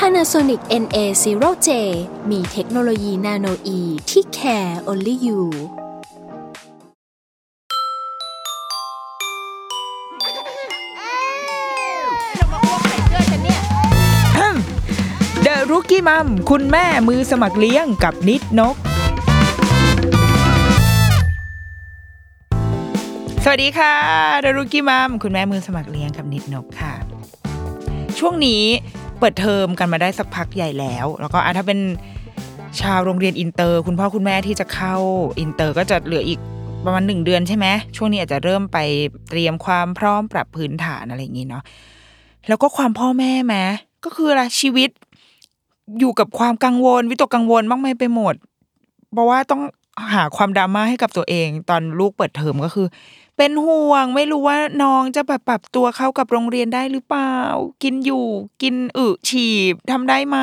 Panasonic NA0J มีเทคโนโลยีนาโนอีที่ care only you เดรุกี้มัมคุณแม่มือสมัครเลี้ยงกับนิดนก สวัสดีค่ะThe Rookie Mom คุณแม่มือสมัครเล่นกับนิดนกค่ะ ช่วงนี้ เปิดเทอมกันมาได้สักพักใหญ่แล้ว แล้วก็อะถ้าเป็นชาวโรงเรียนอินเตอร์ คุณพ่อคุณแม่ที่จะเข้าอินเตอร์ ก็จะเหลืออีกประมาณหนึ่งเดือนใช่ไหมช่วงนี้อาจจะเริ่มไปเตรียมความพร้อมปรับพื้นฐานอะไรอย่างนี้เนาะแล้วก็ความพ่อแม่แม้ก็คืออะไรชีวิตอยู่กับความกังวล วิตกกังวลมากมายไปหมด เพราะว่าต้องหาความดราม่าให้กับตัวเอง ตอนลูกเปิดเทอมก็คือ เป็นห่วง ไม่รู้ว่าน้องจะแบบปรับตัวเข้ากับโรงเรียนได้หรือเปล่า กินอยู่ กินอึฉีบทำได้ไหม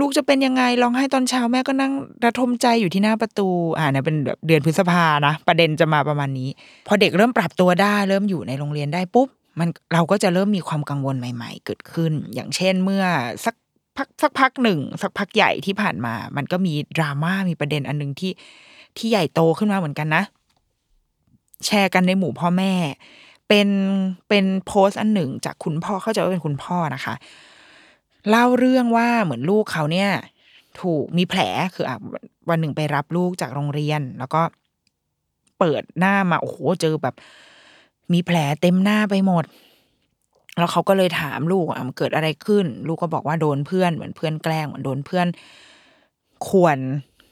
ลูกจะเป็นยังไงร้องไห้ตอนเช้าแม่ก็นั่งระทมใจอยู่ที่หน้าประตู อ่าเนี่ยเป็นแบบเดือนพฤษภานะ ประเด็นจะมาประมาณนี้ พอเด็กเริ่มปรับตัวได้ เริ่มอยู่ในโรงเรียนได้ปุ๊บ มันเราก็จะเริ่มมีความกังวลใหม่ ๆ เกิดขึ้น อย่างเช่นเมื่อสักพักสักพักหนึ่ง สักพักใหญ่ที่ผ่านมา มันก็มีดราม่ามีประเด็นอันหนึ่งที่ที่ใหญ่โตขึ้นมาเหมือนกันนะ แชร์กันในหมู่พ่อแม่ เป็นเป็นโพสต์อันหนึ่งจากคุณพ่อเข้าใจว่าเป็นคุณพ่อนะคะ เล่าเรื่องว่าเหมือนลูกเขาเนี่ย ถูกมีแผลคืออะวันหนึ่งไปรับลูกจากโรงเรียน แล้วก็เปิดหน้ามาโอ้โหเจอแบบ มีแผลเต็มหน้าไปหมด แล้วเขาก็เลยถามลูกอะมันเกิดอะไรขึ้น ลูกก็บอกว่าโดนเพื่อนเหมือนเพื่อนแกล้งเหมือนโดนเพื่อนข่วน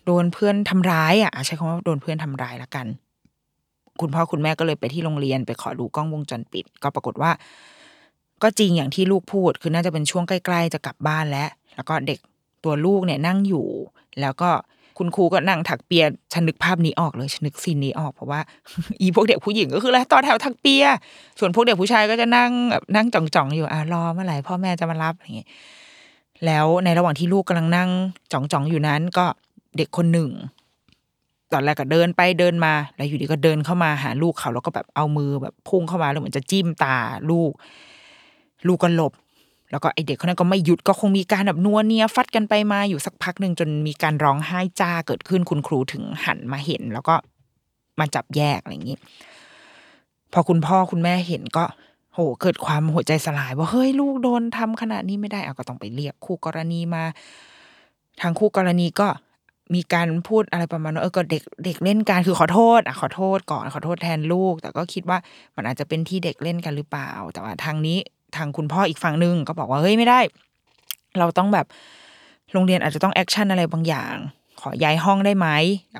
โดนเพื่อนทำร้ายอะใช้คำว่าโดนเพื่อนทำร้ายละกัน คุณพ่อคุณแม่ก็เลยไปที่โรงเรียนไปขอดูกล้องวงจรปิด ก็ปรากฏว่า ก็จริงอย่างที่ลูกพูด คือน่าจะเป็นช่วงใกล้ๆจะกลับบ้านแล้ว แล้วก็เด็กตัวลูกเนี่ยนั่งอยู่ แล้วก็คุณครูก็นั่งถักเปียฉันนึกภาพนี้ออกเลยฉันนึกซีนนี้ออกเพราะว่า อีพวกเด็กผู้หญิงก็คืออะไรต่อแถวถักเปีย ส่วนพวกเด็กผู้ชายก็จะนั่งแบบนั่งจ่องๆอยู่อะรอเมื่อไหร่พ่อแม่จะมารับอย่างเงี้ยแล้วในระหว่างที่ลูกกำลังนั่งจ่องๆอยู่นั้นก็เด็กคนหนึ่ง ตอนแรกก็เดินไปเดินมา แล้วอยู่ดีก็เดินเข้ามาหาลูกเขาแล้วก็แบบเอามือแบบพุ่งเข้ามาแล้วเหมือนจะจิ้มตาลูก ลูกก็หลบ แล้วก็ไอเด็กคนนั้นก็ไม่หยุดก็คงมีการแบบนัวเนียฟัดกันไปมาอยู่สักพักหนึ่งจนมีการร้องไห้จ้าเกิดขึ้นคุณครูถึงหันมาเห็น แล้วก็มาจับแยกอะไรอย่างนี้พอคุณพ่อคุณแม่เห็นก็โหเกิดความหัวใจสลาย ว่าเฮ้ยลูกโดนทำขนาดนี้ไม่ได้เอาก็ต้องไปเรียกคู่กรณีมา ทางคู่กรณีก็ มีการพูดอะไรประมาณว่าเออก็เด็กเด็กเล่นกันคือขอโทษอะขอโทษก่อนขอโทษแทนลูก แต่ก็คิดว่ามันอาจจะเป็นที่เด็กเล่นกันหรือเปล่า แต่ว่าทางนี้ทางคุณพ่ออีกฝั่งหนึ่งก็บอกว่าเฮ้ยไม่ได้ เราต้องแบบโรงเรียนอาจจะต้อง action อะไรบางอย่าง ขอย้ายห้องได้ไหม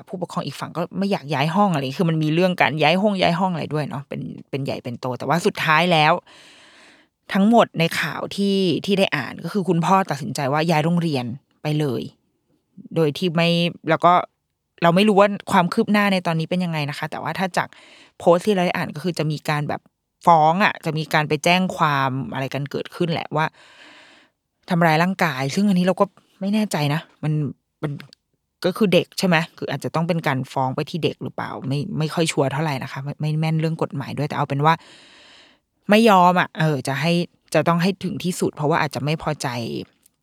ผู้ปกครองอีกฝั่งก็ไม่อยากย้ายห้องอะไรคือมันมีเรื่องการย้ายห้องย้ายห้องอะไรด้วยเนาะเป็นเป็นใหญ่เป็นโต แต่ว่าสุดท้ายแล้ว ทั้งหมดในข่าวที่ที่ได้อ่านก็คือคุณพ่อตัดสินใจว่าย้ายโรงเรียนไปเลย โดยที่ไม่แล้วก็เราไม่รู้ว่าความคืบหน้าในตอนนี้เป็นยังไงนะคะ แต่ว่าถ้าจากโพสต์ที่เราได้อ่านก็คือจะมีการแบบฟ้องอะ จะมีการไปแจ้งความอะไรกันเกิดขึ้นแหละว่าทำร้ายร่างกาย ซึ่งอันนี้เราก็ไม่แน่ใจนะ มันมันก็คือเด็กใช่ไหมคืออาจจะต้องเป็นการฟ้องไปที่เด็กหรือเปล่า ไม่ไม่ค่อยชัวร์เท่าไหร่นะคะไมไม่แม่นเรื่องกฎหมายด้วยแต่เอาเป็นว่า ไม่ยอมอะ เออ จะให้จะต้องให้ถึงที่สุด เพราะว่าอาจจะไม่พอใจ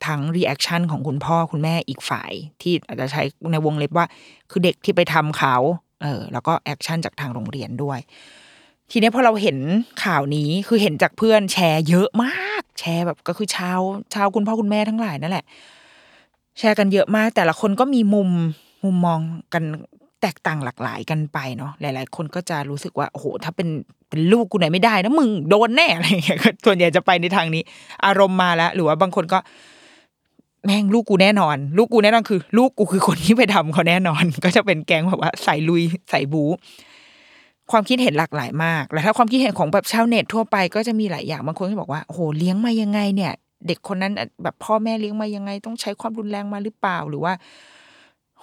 ทั้ง reaction ของคุณพ่อคุณแม่อีกฝ่าย ที่อาจจะใช้ในวงเล็บว่า คือเด็กที่ไปทำเขาเออแล้วก็ action จากทางโรงเรียนด้วย ทีนี้พอเราเห็นข่าวนี้คือเห็นจากเพื่อนแชร์เยอะมาก แชร์แบบก็คือชาวชาวคุณพ่อคุณแม่ทั้งหลายนั่นแหละ แชร์กันเยอะมาก แต่ละคนก็มีมุมมุมมองกันแตกต่างหลากหลายกันไปเนาะหลาย ๆ คนก็จะรู้สึกว่าโอ้โหถ้าเป็นเป็นลูกกูไหนไม่ได้นะมึงโดนแน่อะไรอย่างเงี้ยส่วนใหญ่จะไปในทางนี้ อารมณ์มาแล้ว หรือว่าบางคนก็ แม่งลูกกูแน่นอน ลูกกูแน่นอนคือ ลูกกูคือคนที่ไปทำเขาแน่นอน ก็จะเป็นแก๊งแบบว่าใส่ลุยใส่บูความคิดเห็นหลากหลายมากแล้วถ้าความคิดเห็นของแบบชาวเน็ตทั่วไปก็จะมีหลายอย่างบางคนก็บอกว่าโอ้โหเลี้ยงมายังไงเนี่ย เด็กคนนั้นแบบพ่อแม่เลี้ยงมายังไง ต้องใช้ความรุนแรงมาหรือเปล่าหรือว่า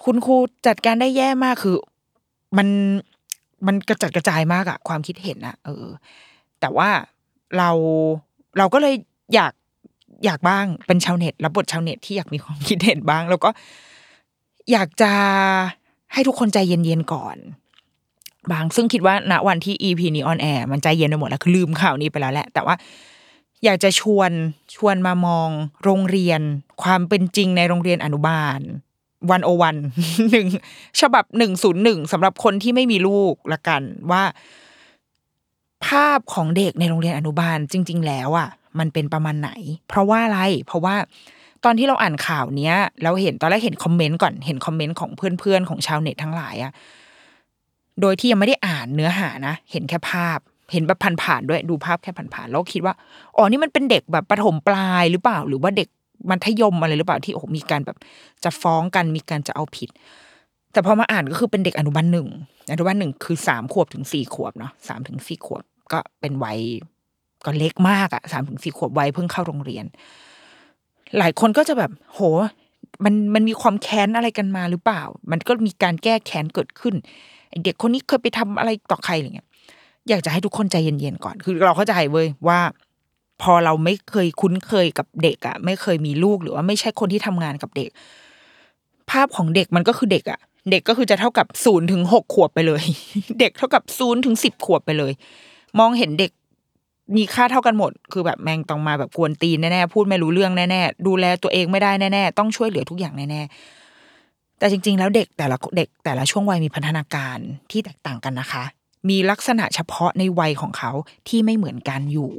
คุณครูจัดการได้แย่มากคือ มันมันกระจัดกระจายมากอะความคิดเห็นอะเออ แต่ว่าเราเราก็เลยอยาก อยากบ้างเป็นชาวเน็ตรับบทชาวเน็ตที่อยากมีความคิดเห็นบ้าง แล้วก็อยากจะให้ทุกคนใจเย็นๆก่อน บางซึ่งคิดว่าณวันที่ EP นี้ออนแอร์มันใจเย็นไปหมดแล้วคือลืมข่าวนี้ไปแล้วแหละ แต่ว่าอยากจะชวนชวนมามองโรงเรียน ความเป็นจริงในโรงเรียนอนุบาลวันโอวันหนึ่งฉบับหนึ่งศูนย์หนึ่งสำหรับคนที่ไม่มีลูกละกันว่า ภาพของเด็กในโรงเรียนอนุบาลจริง ๆ แล้วอะ มันเป็นประมาณไหน เพราะว่าอะไร เพราะว่าตอนที่เราอ่านข่าวเนี้ย เราเห็นตอนแรกเห็นคอมเมนต์ก่อนเห็นคอมเมนต์ของเพื่อนๆของชาวเน็ตทั้งหลายอะโดยที่ยังไม่ได้อ่านเนื้อหานะ เห็นแค่ภาพ เห็นแบบผ่านๆด้วยดูภาพแค่ผ่านๆแล้วคิดว่าอ๋อนี่มันเป็นเด็กแบบประถมปลายหรือเปล่า หรือว่าเด็กมัธยมอะไรหรือเปล่าที่โอ้มีการแบบจะฟ้องกันมีการจะเอาผิด แต่พอมาอ่านก็คือเป็นเด็กอนุบาลหนึ่งอนุบาลหนึ่งคือสามขวบถึงสี่ขวบเนาะสามถึงสี่ขวบก็เป็นวัย ก็เล็กมากอะสามถึงสี่ขวบวัยเพิ่งเข้าโรงเรียน หลายคนก็จะแบบ โห มันมันมีความแค้นอะไรกันมาหรือเปล่า มันก็มีการแก้แค้นเกิดขึ้น เด็กคนนี้เคยไปทำอะไรต่อใครอะไรเงี้ย อยากจะให้ทุกคนใจเย็นๆก่อน คือเราเข้าใจเว้ยว่า พอเราไม่เคยคุ้นเคยกับเด็กอะไม่เคยมีลูกหรือว่าไม่ใช่คนที่ทำงานกับเด็ก ภาพของเด็กมันก็คือเด็กอะเด็กก็คือจะเท่ากับศูนย์ถึงหกขวบไปเลย เด็กเท่ากับศูนย์ถึงสิบขวบไปเลย มองเห็นเด็ก มีค่าเท่ากันหมด คือแบบแมงต้องมาแบบกวนตีนแน่ๆพูดไม่รู้เรื่องแน่ๆดูแลตัวเองไม่ได้แน่ๆต้องช่วยเหลือทุกอย่างแน่ๆแต่จริง ๆ แล้วเด็กแต่ละเด็กแต่ละช่วงวัยมีพัฒนาการที่แตกต่างกันนะคะ มีลักษณะเฉพาะในวัยของเขาที่ไม่เหมือนกันอยู่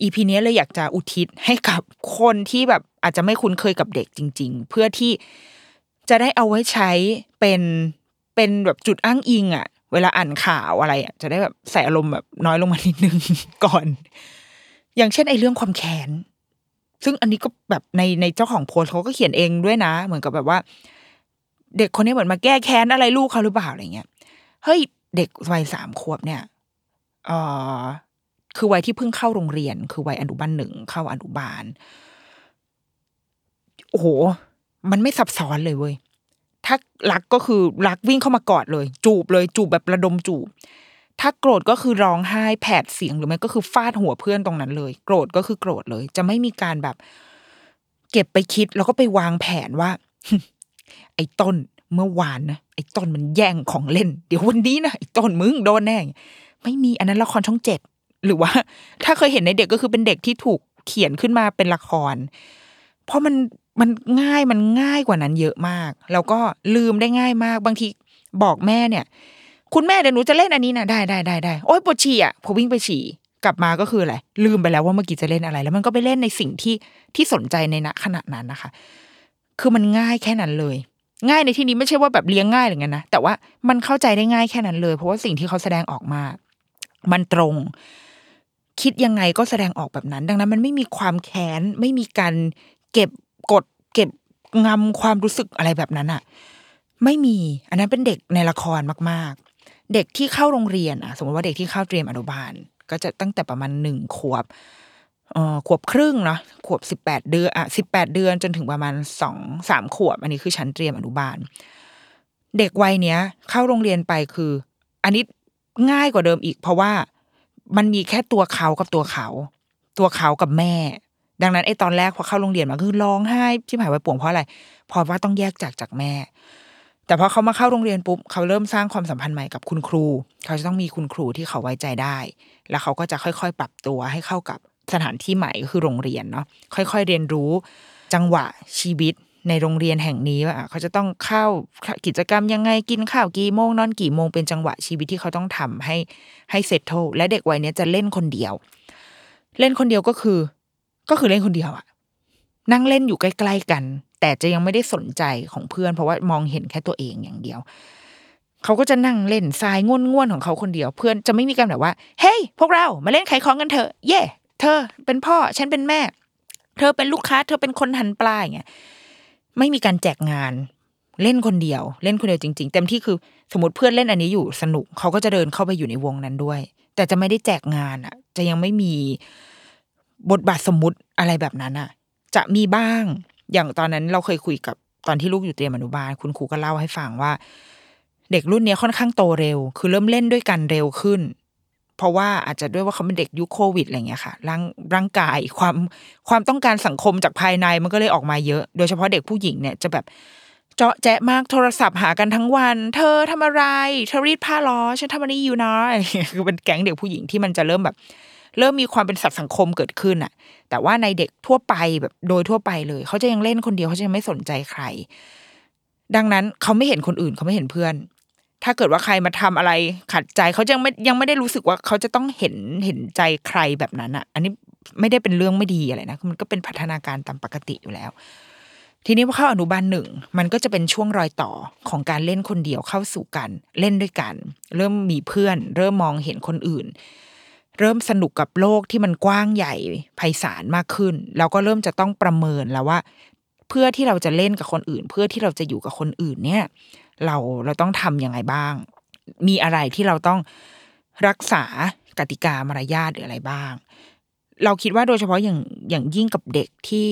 อีพีนี้เลยอยากจะอุทิศให้กับคนที่แบบอาจจะไม่คุ้นเคยกับเด็กจริง ๆ เพื่อที่จะได้เอาไว้ใช้เป็นเป็นแบบจุดอ้างอิงอะ เวลาอ่านข่าวอะไรอะจะได้แบบใส่อารมณ์แบบน้อยลงมานิดนึงก่อน อย่างเช่นไอ้เรื่องความแค้นซึ่งอันนี้ก็แบบในในเจ้าของโพสเขาก็เขียนเองด้วยนะ เหมือนกับแบบว่า เด็กคนนี้เหมือนมาแก้แค้นอะไรลูกเขาหรือเปล่าอะไรเงี้ยเฮ้ยเด็กวัยสามขวบเนี่ยเออคือวัยที่เพิ่งเข้าโรงเรียน คือวัยอนุบาลหนึ่งเข้าอนุบาลโอ้โหมันไม่ซับซ้อนเลยเว้ย ถ้ารักก็คือรักวิ่งเข้ามากอดเลย จูบเลยจูบแบบระดมจูบ ถ้าโกรธก็คือร้องไห้แผดเสียงหรือไม่ก็คือฟาดหัวเพื่อนตรงนั้นเลย โกรธก็คือโกรธเลย จะไม่มีการแบบ เก็บไปคิดแล้วก็ไปวางแผนว่า ไอ้ต้นเมื่อวานนะไอ้ต้นมันแย่งของเล่น เดี๋ยววันนี้นะไอ้ต้นมึงโดนแน่ไม่มีอันนั้นละครช่องเจ็ดหรือว่า ถ้าเคยเห็นในเด็กก็คือเป็นเด็กที่ถูกเขียนขึ้นมาเป็นละคร เพราะมัน มันง่ายมันง่ายกว่านั้นเยอะมาก แล้วก็ลืมได้ง่ายมาก บางทีบอกแม่เนี่ย คุณแม่เดี๋ยวหนูจะเล่นอันนี้นะได้ได้ได้ได้โอ๊ยปวดฉี่อะพอวิ่งไปฉี่กลับมาก็คืออะไรลืมไปแล้วว่าเมื่อกี้จะเล่นอะไร แล้วมันก็ไปเล่นในสิ่งที่ที่สนใจในณขณะนั้นนะคะ คือมันง่ายแค่นั้นเลย ง่ายในที่นี้ไม่ใช่ว่าแบบเลี้ยงง่ายหรือไงนะแต่ว่ามันเข้าใจได้ง่ายแค่นั้นเลย เพราะว่าสิ่งที่เขาแสดงออกมา มันตรง คิดยังไงก็แสดงออกแบบนั้น ดังนั้นมันไม่มีความแค้นไม่มีการเก็บ กดเก็บงำความรู้สึกอะไรแบบนั้นอะไม่มี อันนั้นเป็นเด็กในละครมาก ๆ เด็กที่เข้าโรงเรียนอะสมมติว่าเด็กที่เข้าเตรียมอนุบาล ก็จะตั้งแต่ประมาณหนึ่งขวบออขวบครึ่งเนาะขวบสิบแปดเดือนอะสิบแปดเดือนจนถึงประมาณสองสามขวบ อันนี้คือชั้นเตรียมอนุบาล เด็กวัยเนี้ย เข้าโรงเรียนไปคือ อันนี้ง่ายกว่าเดิมอีก เพราะว่ามันมีแค่ตัวเขากับตัวเขา ตัวเขากับแม่ ดังนั้นไอ้ตอนแรกพอเข้าโรงเรียนมาคือร้องไห้ที่หายไว้ป่วงเพราะอะไรเพราะว่าต้องแยกจากจากแม่ แต่พอเขามาเข้าโรงเรียนปุ๊บเขาเริ่มสร้างความสัมพันธ์ใหม่กับคุณครู เขาจะต้องมีคุณครูที่เขาไว้ใจได้ แล้วเขาก็จะค่อยๆ ปรับตัวให้เข้ากับสถานที่ใหม่ก็คือโรงเรียนเนาะค่อย ๆ เรียนรู้จังหวะชีวิตในโรงเรียนแห่งนี้ว่าเขาจะต้องเข้ากิจกรรมยังไงกินข้าวกี่โมงนอนกี่โมงเป็นจังหวะชีวิตที่เขาต้องทำให้ให้เซตโตและเด็กวัยนี้จะเล่นคนเดียว เล่นคนเดียวก็คือ ก็คือเล่นคนเดียวอะนั่งเล่นอยู่ใกล้ ๆกัน แต่จะยังไม่ได้สนใจของเพื่อน เพราะว่ามองเห็นแค่ตัวเองอย่างเดียวเขาก็จะนั่งเล่นทรายง่วนๆของเขาคนเดียว เพื่อนจะไม่มีการแบบว่า เฮ้ย พวกเรามาเล่นไขของกันเถอะเย่เธอเป็นพ่อ ฉันเป็นแม่ เธอเป็นลูกค้า เธอเป็นคนหันปลาอย่างเงี้ยไม่มีการแจกงานเล่นคนเดียว เล่นคนเดียวจริง ๆ เต็มที่คือสมมติเพื่อนเล่นอันนี้อยู่สนุกเขาก็จะเดินเข้าไปอยู่ในวงนั้นด้วย แต่จะไม่ได้แจกงานอะ จะยังไม่มี บทบาทสมมติอะไรแบบนั้นอะจะมีบ้าง อย่างตอนนั้นเราเคยคุยกับตอนที่ลูกอยู่เตรียมอนุบาลคุณครูก็เล่าให้ฟังว่า เด็กรุ่นนี้ค่อนข้างโตเร็ว คือเริ่มเล่นด้วยกันเร็วขึ้น เพราะว่าอาจจะด้วยว่าเขาเป็นเด็กยุคโควิดอะไรเงี้ยค่ะร่างร่างกายความความต้องการสังคมจากภายในมันก็เลยออกมาเยอะ โดยเฉพาะเด็กผู้หญิงเนี่ยจะแบบเจาะแจ๊ะมากโทรศัพท์หากันทั้งวัน เธอทำอะไรเธอรีดผ้าล้อฉันทำอันนี้อยู่นะอะไรเงี้ยคือเป็นแก๊งเด็กผู้หญิงที่มันจะเริ่มแบบ เริ่มมีความเป็นสัตว์สังคมเกิดขึ้นอะแต่ว่าในเด็กทั่วไปแบบโดยทั่วไปเลย เขาจะยังเล่นคนเดียวเขาจะยังไม่สนใจใคร ดังนั้นเขาไม่เห็นคนอื่นเขาไม่เห็นเพื่อน ถ้าเกิดว่าใครมาทำอะไรขัดใจเขายังไม่ยังไม่ได้รู้สึกว่าเขาจะต้องเห็นเห็นใจใครแบบนั้นอะอันนี้ไม่ได้เป็นเรื่องไม่ดีอะไรนะมันก็เป็นพัฒนาการตามปกติอยู่แล้ว ทีนี้พอเข้าอนุบาลหนึ่งมันก็จะเป็นช่วงรอยต่อของการเล่นคนเดียวเข้าสู่กัน เล่นด้วยกัน เริ่มมีเพื่อน เริ่มมองเห็นคนอื่น เริ่มสนุกกับโลกที่มันกว้างใหญ่ไพศาลมากขึ้น แล้วก็เริ่มจะต้องประเมินแล้วว่า เพื่อที่เราจะเล่นกับคนอื่น เพื่อที่เราจะอยู่กับคนอื่นเนี่ย เราเราต้องทำยังไงบ้าง มีอะไรที่เราต้องรักษากติกามารยาทหรืออะไรบ้าง เราคิดว่าโดยเฉพาะอย่างอย่างยิ่งกับเด็กที่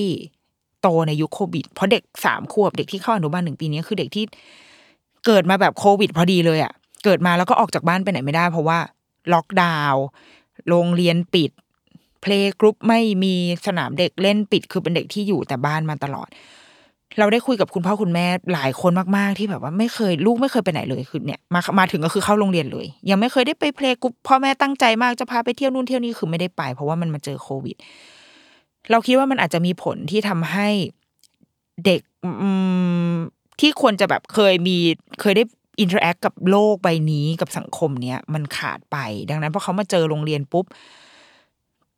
โตในยุคโควิด เพราะเด็กสามขวบเด็กที่เข้าอนุบาลหนึ่งปีนี้คือเด็กที่เกิดมาแบบโควิด พอดีเลยอะ่ะเกิดมาแล้วก็ออกจากบ้านไปไหนไม่ได้ เพราะว่าล็อกดาวน์ โรงเรียนปิด playgroup ไม่มีสนามเด็กเล่นปิด คือเป็นเด็กที่อยู่แต่บ้านมาตลอด เราได้คุยกับคุณพ่อคุณแม่หลายคนมากๆ ที่แบบว่าไม่เคยลูกไม่เคยไปไหนเลยคือเนี่ยมามาถึงก็คือเข้าโรงเรียนเลย ยังไม่เคยได้ไป playgroup พ่อแม่ตั้งใจมากจะพาไปเที่ยวนู่นเที่ยวนี่คือไม่ได้ไป เพราะว่ามันมาเจอโควิด เราคิดว่ามันอาจจะมีผลที่ทำให้เด็กที่ควรจะแบบเคยมีเคยได้ interact กับโลกใบนี้กับสังคมเนี้ยมันขาดไป ดังนั้นพอเขามาเจอโรงเรียนปุ๊บ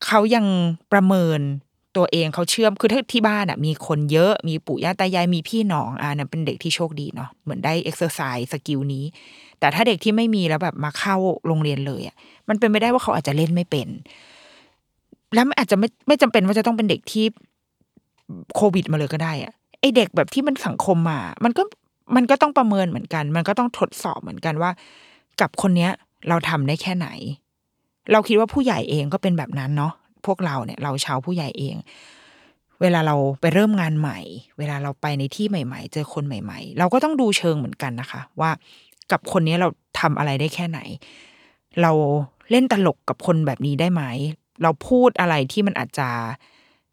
เขายังประเมินตัวเองเขาเชื่อมคือถ้าที่บ้านอะมีคนเยอะมีปู่ย่าตายายมีพี่น้องอ่านั่นเป็นเด็กที่โชคดีเนาะเหมือนได้ exercise skill นี้ แต่ถ้าเด็กที่ไม่มีแล้วแบบมาเข้าโรงเรียนเลยอะมันเป็นไปได้ว่าเขาอาจจะเล่นไม่เป็น แล้วอาจจะไม่ไม่จำเป็นว่าจะต้องเป็นเด็กที่โควิดมาเลยก็ได้อะไอเด็กแบบที่มันสังคมมา มันก็ มันก็ต้องประเมินเหมือนกัน มันก็ต้องทดสอบเหมือนกันว่า กับคนเนี้ยเราทำได้แค่ไหน เราคิดว่าผู้ใหญ่เองก็เป็นแบบนั้นเนาะพวกเราเนี่ย เราชาวผู้ใหญ่เอง เวลาเราไปเริ่มงานใหม่ เวลาเราไปในที่ใหม่ ๆ เจอคนใหม่ ๆ เราก็ต้องดูเชิงเหมือนกันนะคะ ว่ากับคนนี้เราทำอะไรได้แค่ไหน เราเล่นตลกกับคนแบบนี้ได้ไหม เราพูดอะไรที่มันอาจจะ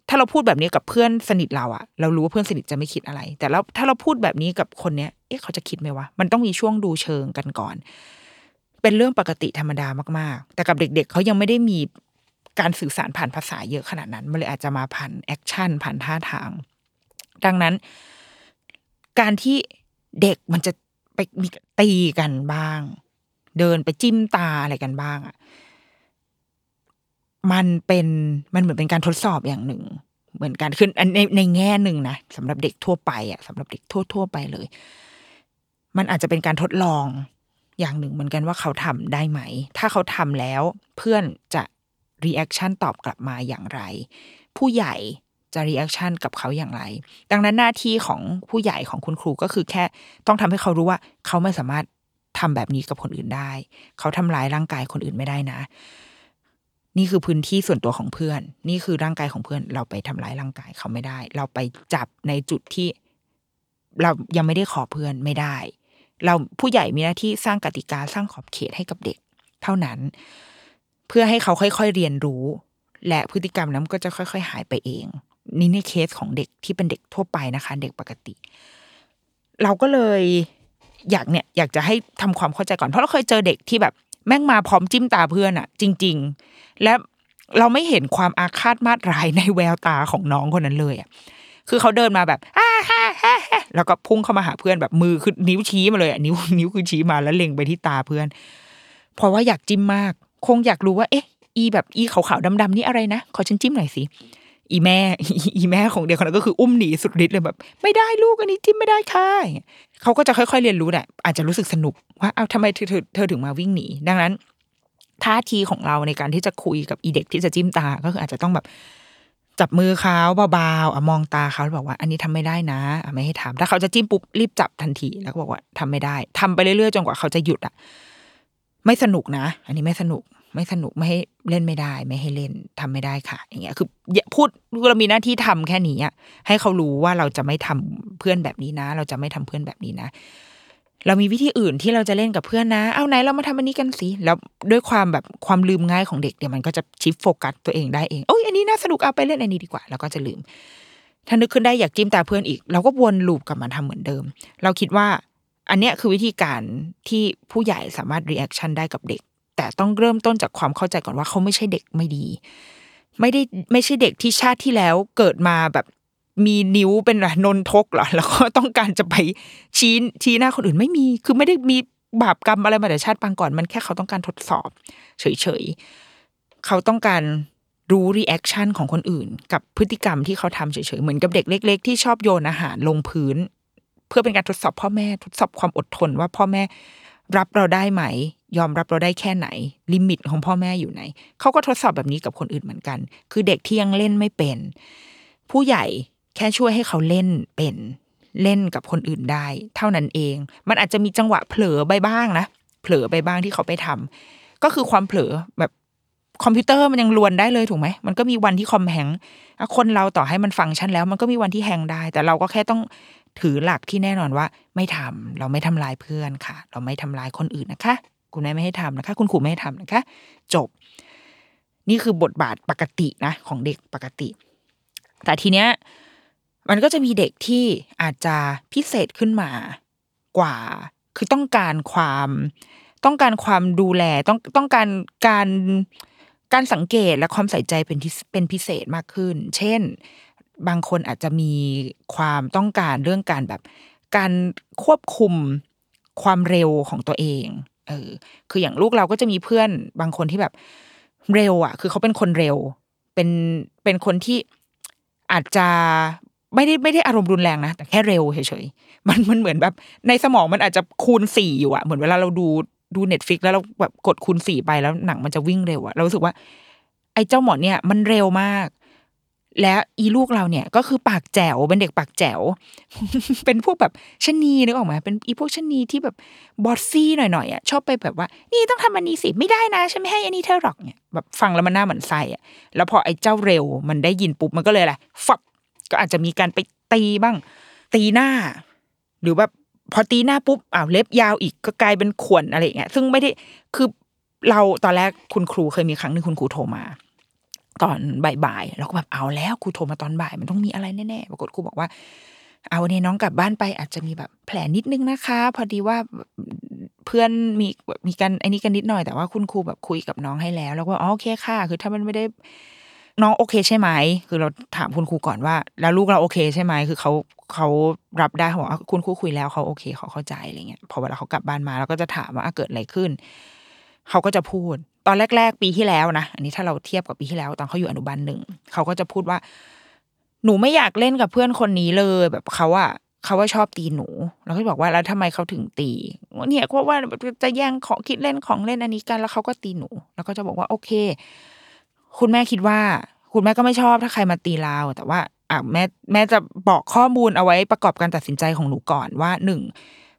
ถ้าเราพูดแบบนี้กับเพื่อนสนิทเราอะเรารู้ว่าเพื่อนสนิทจะไม่คิดอะไร แต่แล้วถ้าเราพูดแบบนี้กับคนเนี้ยเอ๊ะเขาจะคิดไหมวะมันต้องมีช่วงดูเชิงกันก่อน เป็นเรื่องปกติธรรมดามากๆ แต่กับเด็ก ๆเขายังไม่ได้มีการสื่อสารผ่านภาษาเยอะขนาดนั้นมันเลยอาจจะมาผ่าน action ผ่านท่าทาง ดังนั้น การที่เด็กมันจะไปมีตีกันบ้าง เดินไปจิ้มตาอะไรกันบ้างอะ มันเป็นมันเหมือนเป็นการทดสอบอย่างหนึ่ง เหมือนกันคือในในแง่หนึ่งนะสำหรับเด็กทั่วไปอะสำหรับเด็กทั่วทั่วไปเลย มันอาจจะเป็นการทดลองอย่างหนึ่งเหมือนกันว่าเขาทำได้ไหม ถ้าเขาทำแล้วเพื่อนจะ reaction ตอบกลับมาอย่างไร ผู้ใหญ่จะ reaction กับเขาอย่างไร ดังนั้นหน้าที่ของผู้ใหญ่ของคุณครูก็คือแค่ต้องทำให้เขารู้ว่าเขาไม่สามารถทำแบบนี้กับคนอื่นได้ เขาทำร้ายร่างกายคนอื่นไม่ได้นะ นี่คือพื้นที่ส่วนตัวของเพื่อน นี่คือร่างกายของเพื่อน เราไปทำร้ายร่างกายเขาไม่ได้ เราไปจับในจุดที่เรายังไม่ได้ขอเพื่อนไม่ได้ เราผู้ใหญ่มีหน้าที่สร้างกติกาสร้างขอบเขตให้กับเด็ก เท่านั้น เพื่อให้เขาค่อยๆเรียนรู้ และพฤติกรรมนั้นก็จะค่อย ๆ หายไปเอง นี่ในเคสของเด็กที่เป็นเด็กทั่วไปนะคะ เด็กปกติ เราก็เลยอยากเนี่ยอยากจะให้ทำความเข้าใจก่อนเพราะเราเคยเจอเด็กที่แบบ แม่งมาพร้อมจิ้มตาเพื่อนอะจริง ๆ และเราไม่เห็นความอาฆาตมาตร้ายในแววตาของน้องคนนั้นเลยอะคือเขาเดินมาแบบอ้าฮ่าฮ่าแล้วก็พุ่งเข้ามาหาเพื่อนแบบมือคือนิ้วชี้มาเลยอะนิ้วนิ้วคือชี้มาแล้วเล็งไปที่ตาเพื่อน เพราะว่าอยากจิ้มมาก คงอยากรู้ว่า เอ๊ะ อีแบบอีขาวๆดำๆนี่อะไรนะขอฉันจิ้มหน่อยสิอีแม่อีแม่ของเด็กคนนั้นก็คืออุ้มหนีสุดฤทธิ์เลยแบบ ไม่ได้ลูกอันนี้จิ้มไม่ได้ค่ะ เขาก็จะค่อยๆเรียนรู้แหละอาจจะรู้สึกสนุกว่าเอาทำไมเธอเธอเธอถึงมาวิ่งหนี ดังนั้นท่าทีของเราในการที่จะคุยกับอีเด็กที่จะจิ้มตาก็คืออาจจะต้องแบบจับมือเขาเบาๆอะมองตาเขาแล้วบอกว่า อันนี้ทำไม่ได้นะอะไม่ให้ทำถ้าเขาจะจิ้มปุ๊บรีบจับทันทีแล้วก็บอกว่าทำไม่ได้ทำไปเรื่อยๆจนกว่าเขาจะหยุดอะ ไม่สนุกนะ อันนี้ไม่สนุก ไม่สนุกไม่ให้เล่นไม่ได้ ไม่ให้เล่นทำไม่ได้ค่ะ อย่างเงี้ยคือพูดเรามีหน้าที่ทำแค่นี้อะให้เขารู้ว่าเราจะไม่ทำเพื่อนแบบนี้นะ เราจะไม่ทำเพื่อนแบบนี้นะเรามีวิธีอื่นที่เราจะเล่นกับเพื่อนนะ เอาไหนเรามาทำอันนี้กันสิ แล้วด้วยความแบบความลืมง่ายของเด็กเนี่ยมันก็จะ shift focus ตัวเองได้เองโอ้ยอันนี้น่าสนุกเอาไปเล่นอันนี้ดีกว่า แล้วก็จะลืม ถ้านึกขึ้นได้อยากจิ้มตาเพื่อนอีก เราก็วน loop กลับมาทำเหมือนเดิม เราคิดว่า อันเนี้ยคือวิธีการที่ผู้ใหญ่สามารถ reaction ได้กับเด็ก แต่ต้องเริ่มต้นจากความเข้าใจก่อนว่าเขาไม่ใช่เด็กไม่ดี ไม่ได้ไม่ใช่เด็กที่ชาติที่แล้วเกิดมาแบบมีนิ้วเป็นนนทกเหรอแล้วก็ต้องการจะไปชี้ชี้หน้าคนอื่นไม่มี คือไม่ได้มีบาปกรรมอะไรมาแต่ชาติปางก่อนมันแค่เขาต้องการทดสอบ เฉยๆเขาต้องการรู้ reaction ของคนอื่น กับพฤติกรรมที่เขาทำเฉยๆเหมือนกับเด็กเล็ก ๆ ที่ชอบโยนอาหารลงพื้น เพื่อเป็นการทดสอบพ่อแม่ทดสอบความอดทนว่าพ่อแม่ รับเราได้ไหม ยอมรับเราได้แค่ไหน limit ของพ่อแม่อยู่ไหนเขาก็ทดสอบแบบนี้กับคนอื่นเหมือนกัน คือเด็กที่ยังเล่นไม่เป็น ผู้ใหญ่แค่ช่วยให้เขาเล่นเป็นเล่นกับคนอื่นได้ เท่านั้นเอง มันอาจจะมีจังหวะเผลอไปบ้างนะเผลอไปบ้างที่เขาไปทำก็คือความเผลอแบบคอมพิวเตอร์มันยังลวนได้เลยถูกไหมมันก็มีวันที่คอมแฮงคนเราต่อให้มันฟังก์ชันแล้ว มันก็มีวันที่แฮงได้ แต่เราก็แค่ต้อง ถือหลักที่แน่นอนว่าไม่ทำเราไม่ทำลายเพื่อนค่ะ เราไม่ทำลายคนอื่นนะคะ คุณแม่ไม่ให้ทำนะคะ คุณครูไม่ให้ทำนะคะ จบ นี่คือบทบาทปกตินะ ของเด็กปกติ แต่ทีเนี้ยมันก็จะมีเด็กที่อาจจะพิเศษขึ้นมากว่า คือต้องการความต้องการความดูแลต้องต้องการการการสังเกตและความใส่ใจเป็นเป็นพิเศษมากขึ้น เช่น บางคนอาจจะมีความต้องการเรื่องการแบบการควบคุมความเร็วของตัวเอง เออ คืออย่างลูกเราก็จะมีเพื่อนบางคนที่แบบเร็วอะ คือเขาเป็นคนเร็ว เป็นเป็นคนที่อาจจะไม่ได้ไม่ได้อารมณ์รุนแรงนะแต่แค่เร็วเฉยๆมันมันเหมือนแบบ ในสมองมันอาจจะคูณสี่อยู่อะเหมือนเวลาเราดูดู Netflix แล้วเราแบบกดคูณสี่ไปแล้วหนังมันจะวิ่งเร็วอะเรารู้สึกว่า ไอ้เจ้าหมอเนี่ยมันเร็วมาก และอีลูกเราเนี่ยก็คือปากแจ๋วเป็นเด็กปากแจ๋ว เป็นพวกแบบชนีนึกออกไหมเป็นอีพวกชนีที่แบบบอสซี่หน่อยๆอะชอบไปแบบว่า นี่ต้องทำอันนี้สิไม่ได้นะฉันไม่ให้อันนี้เธอหรอกเนี่ยแบบฟังแล้วมันหน้าเหมือนไส้อะแล้วพอไอ้เจ้าเร็วมันได้ยินปุ๊บมันก็เลยอะไรฟับก็อาจจะมีการไปตีบ้าง ตีหน้า หรือแบบพอตีหน้าปุ๊บอ้าวเล็บยาวอีกก็กลายเป็นขวนอะไรอย่างเงี้ยซึ่งไม่ได้คือเราตอนแรกคุณครูเคยมีครั้งหนึ่งคุณครูโทรมา ตอนบ่ายๆเราก็แบบเอาแล้วครูโทรมาตอนบ่าย มันต้องมีอะไรแน่ๆปรากฏครูบอกว่า เอาเนี่ยน้องกลับบ้านไปอาจจะมีแบบแผลนิดนึงนะคะ พอดีว่าเพื่อนมีมีกันไอ้นี้กันนิดหน่อยแต่ว่าคุณครูแบบคุยกับน้องให้แล้ว แล้วก็อ๋อโอเคค่ะ คือถ้ามันไม่ได้น้องโอเคใช่ไหม คือเราถามคุณครูก่อนว่า แล้วลูกเราโอเคใช่ไหม คือเขาเขารับได้เขาบอกว่าคุณครูคุยแล้วเขาโอเคเขาเข้าใจอะไรเงี้ย พอเวลาเขากลับบ้านมาเราก็จะถามว่าเกิดอะไรขึ้น เขาก็จะพูด ตอนแรก ๆ ปีที่แล้วนะอันนี้ถ้าเราเทียบกับปีที่แล้ว ตอนเขาอยู่อนุบาลหนึ่งเขาก็จะพูดว่า หนูไม่อยากเล่นกับเพื่อนคนนี้เลย แบบเขาอะเขาว่าชอบตีหนูเราก็บอกว่าแล้วทำไมเขาถึงตีเนี่ยเพราะว่าจะแย่งของคิดเล่นของเล่นอันนี้กัน แล้วเขาก็ตีหนู แล้วก็จะบอกว่าโอเค คุณแม่คิดว่า คุณแม่ก็ไม่ชอบถ้าใครมาตีเราแต่ว่าอะแม่แม่จะบอกข้อมูลเอาไว้ประกอบการตัดสินใจของหนูก่อนว่าหนึ่ง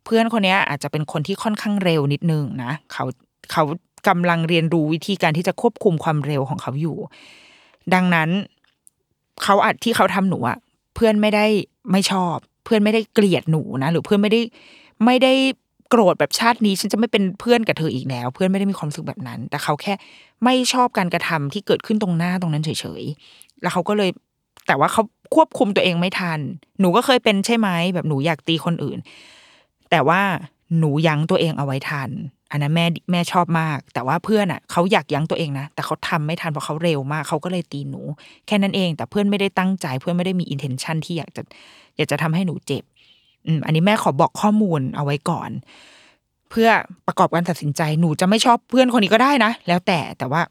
เพื่อนคนนี้อาจจะเป็นคนที่ค่อนข้างเร็วนิดนึงนะเขาเขา กำลังเรียนรู้วิธีการที่จะควบคุมความเร็วของเขาอยู่ ดังนั้นเขาอาจที่เขาทำหนูอะเพื่อนไม่ได้ไม่ชอบ เพื่อนไม่ได้เกลียดหนูนะ หรือเพื่อนไม่ได้ไม่ได้โกรธแบบชาตินี้ ฉันจะไม่เป็นเพื่อนกับเธออีกแล้ว เพื่อนไม่ได้มีความรู้สึกแบบนั้น แต่เขาแค่ไม่ชอบการกระทำที่เกิดขึ้นตรงหน้าตรงนั้นเฉยๆแล้วเขาก็เลยแต่ว่าเขาควบคุมตัวเองไม่ทัน หนูก็เคยเป็นใช่ไหมแบบหนูอยากตีคนอื่น แต่ว่าหนูยั้งตัวเองเอาไว้ทัน อันนั้นแม่แม่ชอบมาก แต่ว่าเพื่อนอะเขาอยากยั้งตัวเองนะ แต่เขาทำไม่ทันเพราะเขาเร็วมากเขาก็เลยตีหนู แค่นั้นเอง แต่เพื่อนไม่ได้ตั้งใจ เพื่อนไม่ได้มีอินเทนชันที่อยากจะอยากจะทำให้หนูเจ็บอืมอันนี้แม่ขอบอกข้อมูลเอาไว้ก่อน เพื่อประกอบการตัดสินใจหนูจะไม่ชอบเพื่อนคนนี้ก็ได้นะ แล้วแต่แต่ว่า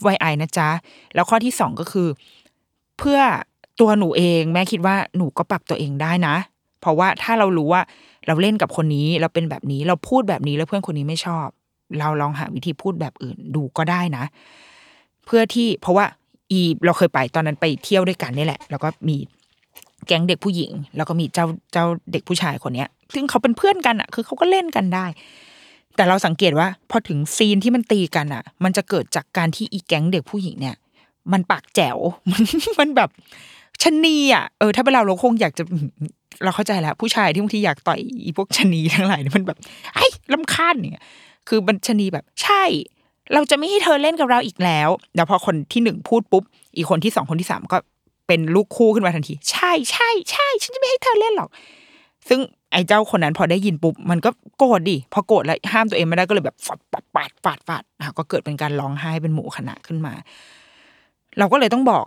FYI นะจ๊ะ แล้วข้อที่สองก็คือ เพื่อตัวหนูเอง แม่คิดว่าหนูก็ปรับตัวเองได้นะ เพราะว่าถ้าเรารู้ว่า เราเล่นกับคนนี้เราเป็นแบบนี้เราพูดแบบนี้แล้วเพื่อนคนนี้ไม่ชอบ เราลองหาวิธีพูดแบบอื่นดูก็ได้นะ เพื่อที่เพราะว่าอีเราเคยไปตอนนั้นไปเที่ยวด้วยกันนี่แหละ แล้วก็มีแก๊งเด็กผู้หญิง แล้วก็มีเจ้าเจ้าเด็กผู้ชายคนเนี้ย ซึ่งเขาเป็นเพื่อนกันอะ คือเขาก็เล่นกันได้ แต่เราสังเกตว่าพอถึงซีนที่มันตีกันอะ มันจะเกิดจากการที่อีแก๊งเด็กผู้หญิงเนี่ย มันปากแจ๋วมันมันแบบชะนีอะเออถ้าเป็นเราเราคงอยากจะ เราเข้าใจแล้วผู้ชายที่บางทีอยากต่อยอีพวกชะนีทั้งหลายเนี่ยมันแบบไอ้ลำคาญเนี่ย คือมันชะนีแบบ ใช่ เราจะไม่ให้เธอเล่นกับเราอีกแล้วแล้วพอคนที่หนึ่งพูดปุ๊บ อีกคนที่สองคนที่สามก็เป็นลูกคู่ขึ้นมาทันที ใช่ใช่ใช่ฉันจะไม่ให้เธอเล่นหรอก ซึ่งไอ้เจ้าคนนั้นพอได้ยินปุ๊บมันก็โกรธดิพอโกรธแล้วห้ามตัวเองไม่ได้ก็เลยแบบฟาดฟาดฟาดฟาดฟาดอะก็เกิดเป็นการร้องไห้เป็นหมู่คณะขึ้นมา เราก็เลยต้องบอก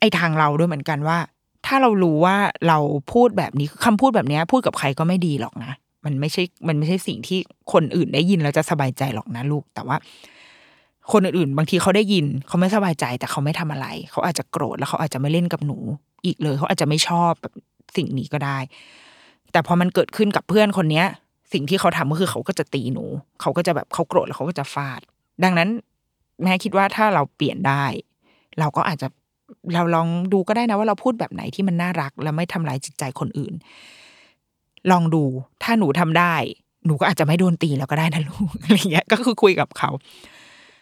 ไอ้ทางเราด้วยเหมือนกันว่า ถ้าเรารู้ว่าเราพูดแบบนี้คำพูดแบบนี้พูดกับใครก็ไม่ดีหรอกนะ มันไม่ใช่ มันไม่ใช่สิ่งที่คนอื่นได้ยินแล้วจะสบายใจหรอกนะลูก แต่ว่า คนอื่นๆ บางทีเขาได้ยิน เขาไม่สบายใจ แต่เขาไม่ทำอะไร เขาอาจจะโกรธแล้วเขาอาจจะไม่เล่นกับหนู อีกเลย เขาอาจจะไม่ชอบแบบสิ่งนี้ก็ได้ แต่พอมันเกิดขึ้นกับเพื่อนคนเนี้ย สิ่งที่เขาทำก็คือเขาก็จะตีหนู เขาก็จะแบบเขาโกรธแล้วเขาก็จะฟาด ดังนั้น แม่คิดว่าถ้าเราเปลี่ยนได้ เราก็อาจจะ เราลองดูก็ได้นะว่าเราพูดแบบไหนที่มันน่ารัก และไม่ทำร้ายจิตใจคนอื่น ลองดูถ้าหนูทำได้ หนูก็อาจจะไม่โดนตีแล้วก็ได้นะลูกอะไรเงี้ยก็คือคุยกับเขา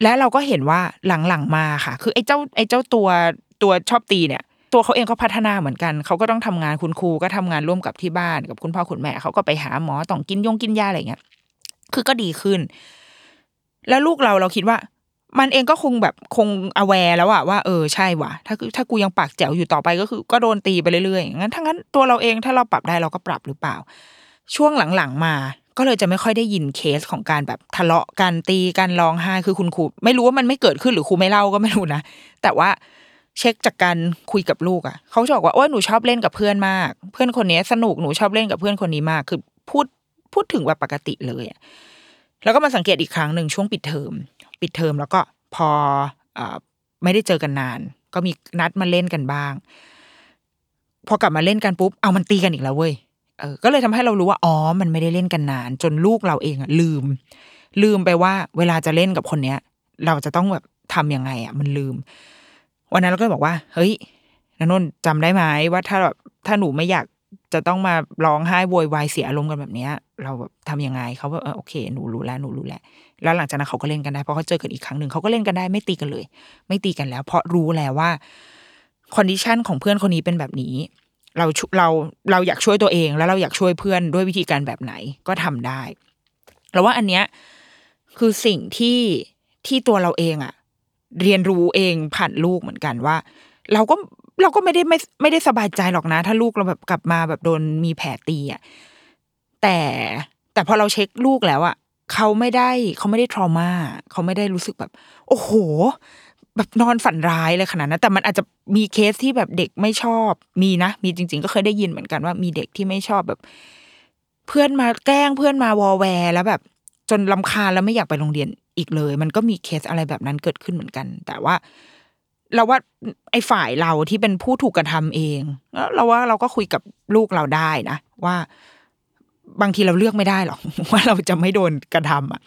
และเราก็เห็นว่าหลังๆมาค่ะ คือไอ้เจ้าไอ้เจ้าตัวตัวชอบตีเนี่ยตัวเขาเองก็พัฒนาเหมือนกัน เขาก็ต้องทำงานคุณครูก็ทำงานร่วมกับที่บ้านกับคุณพ่อคุณแม่เขาก็ไปหาหมอต้องกินยงกินยาอะไรเงี้ย คือก็ดีขึ้น แล้วลูกเราเราคิดว่า มันเองก็คงแบบคงอแวร์แล้วอะว่าเออใช่ว่ะ ถ้าถ้ากูยังปากแจ๋วอยู่ต่อไปก็คือ ก็โดนตีไปเรื่อยๆอย่างนั้นทั้งนั้นตัวเราเองถ้าเราปรับได้เราก็ปรับหรือเปล่า ช่วงหลังๆมา ก็เลยจะไม่ค่อยได้ยินเคสของการแบบทะเลาะกันตีกันร้องไห้คือคุณครูไม่รู้ว่ามันไม่เกิดขึ้นหรือครูไม่เล่าก็ไม่รู้นะแต่ว่าเช็คจากการคุยกับลูกอะเขาจะบอกว่าโอ้ยหนูชอบเล่นกับเพื่อนมาก เพื่อนคนนี้สนุกหนูชอบเล่นกับเพื่อนคนนี้มาก คือพูดพูดถึงแบบปกติเลยแล้วก็มาสังเกตอีกครั้งหนึ่งช่วงปิดเทอม ปิดเทอมแล้วก็พออไม่ได้เจอกันนาน ก็มีนัดมาเล่นกันบ้าง พอกลับมาเล่นกันปุ๊บเอามันตีกันอีกแล้วเว้ยเออก็เลยทำให้เรารู้ว่าอ๋อมันไม่ได้เล่นกันนาน จนลูกเราเองอะลืม ลืมไปว่า เวลาจะเล่นกับคนเนี้ย เราจะต้องแบบทํำยังไงอะมันลืม วันนั้นเราก็บอกว่า เฮ้ยนนนจำได้ไหมว่าถ้าแบบถ้าหนูไม่อยากจะต้องมาร้องไห้โวยวายเสียอารมณ์กันแบบเนี้ย เราแบบทำยังไงเขาแบบเออโอเค หนูรู้แล้วหนูรู้แล้ว แล้วหลังจากนั้นเขาก็เล่นกันได้เพราะเขาเจอกันอีกครั้งหนึ่งเขาก็เล่นกันได้ไม่ตีกันเลย ไม่ตีกันแล้ว เพราะรู้แล้วว่า condition ของเพื่อนคนนี้เป็นแบบนี้ เราเราเราอยากช่วยตัวเองแล้วเราอยากช่วยเพื่อนด้วยวิธีการแบบไหนก็ทำได้เราว่าอันเนี้ยคือสิ่งที่ที่ตัวเราเองอะเรียนรู้เองผ่านลูกเหมือนกันว่า เราก็เราก็ไม่ได้ไม่ไม่ได้สบายใจหรอกนะ ถ้าลูกเราแบบกลับมาแบบโดนมีแผลตีอะแต่แต่พอเราเช็คลูกแล้วอะ เขาไม่ได้เขาไม่ได้ trauma เขาไม่ได้รู้สึกแบบ โอ้โห แบบนอนฝันร้ายเลยขนาดนั้นแต่มันอาจจะมีเคสที่แบบเด็กไม่ชอบมีนะมีจริง ๆ ก็เคยได้ยินเหมือนกันว่ามีเด็กที่ไม่ชอบแบบ เพื่อนมาแกล้งเพื่อนมาวอแวร์แล้วแบบ จนลำคาญแล้วไม่อยากไปโรงเรียนอีกเลย มันก็มีเคสอะไรแบบนั้นเกิดขึ้นเหมือนกัน แต่ว่าเราว่าไอ้ฝ่ายเราที่เป็นผู้ถูกกระทำเองเราว่าเราก็คุยกับลูกเราได้นะว่า บางทีเราเลือกไม่ได้หรอกว่าเราจะไม่โดนกระทำอะ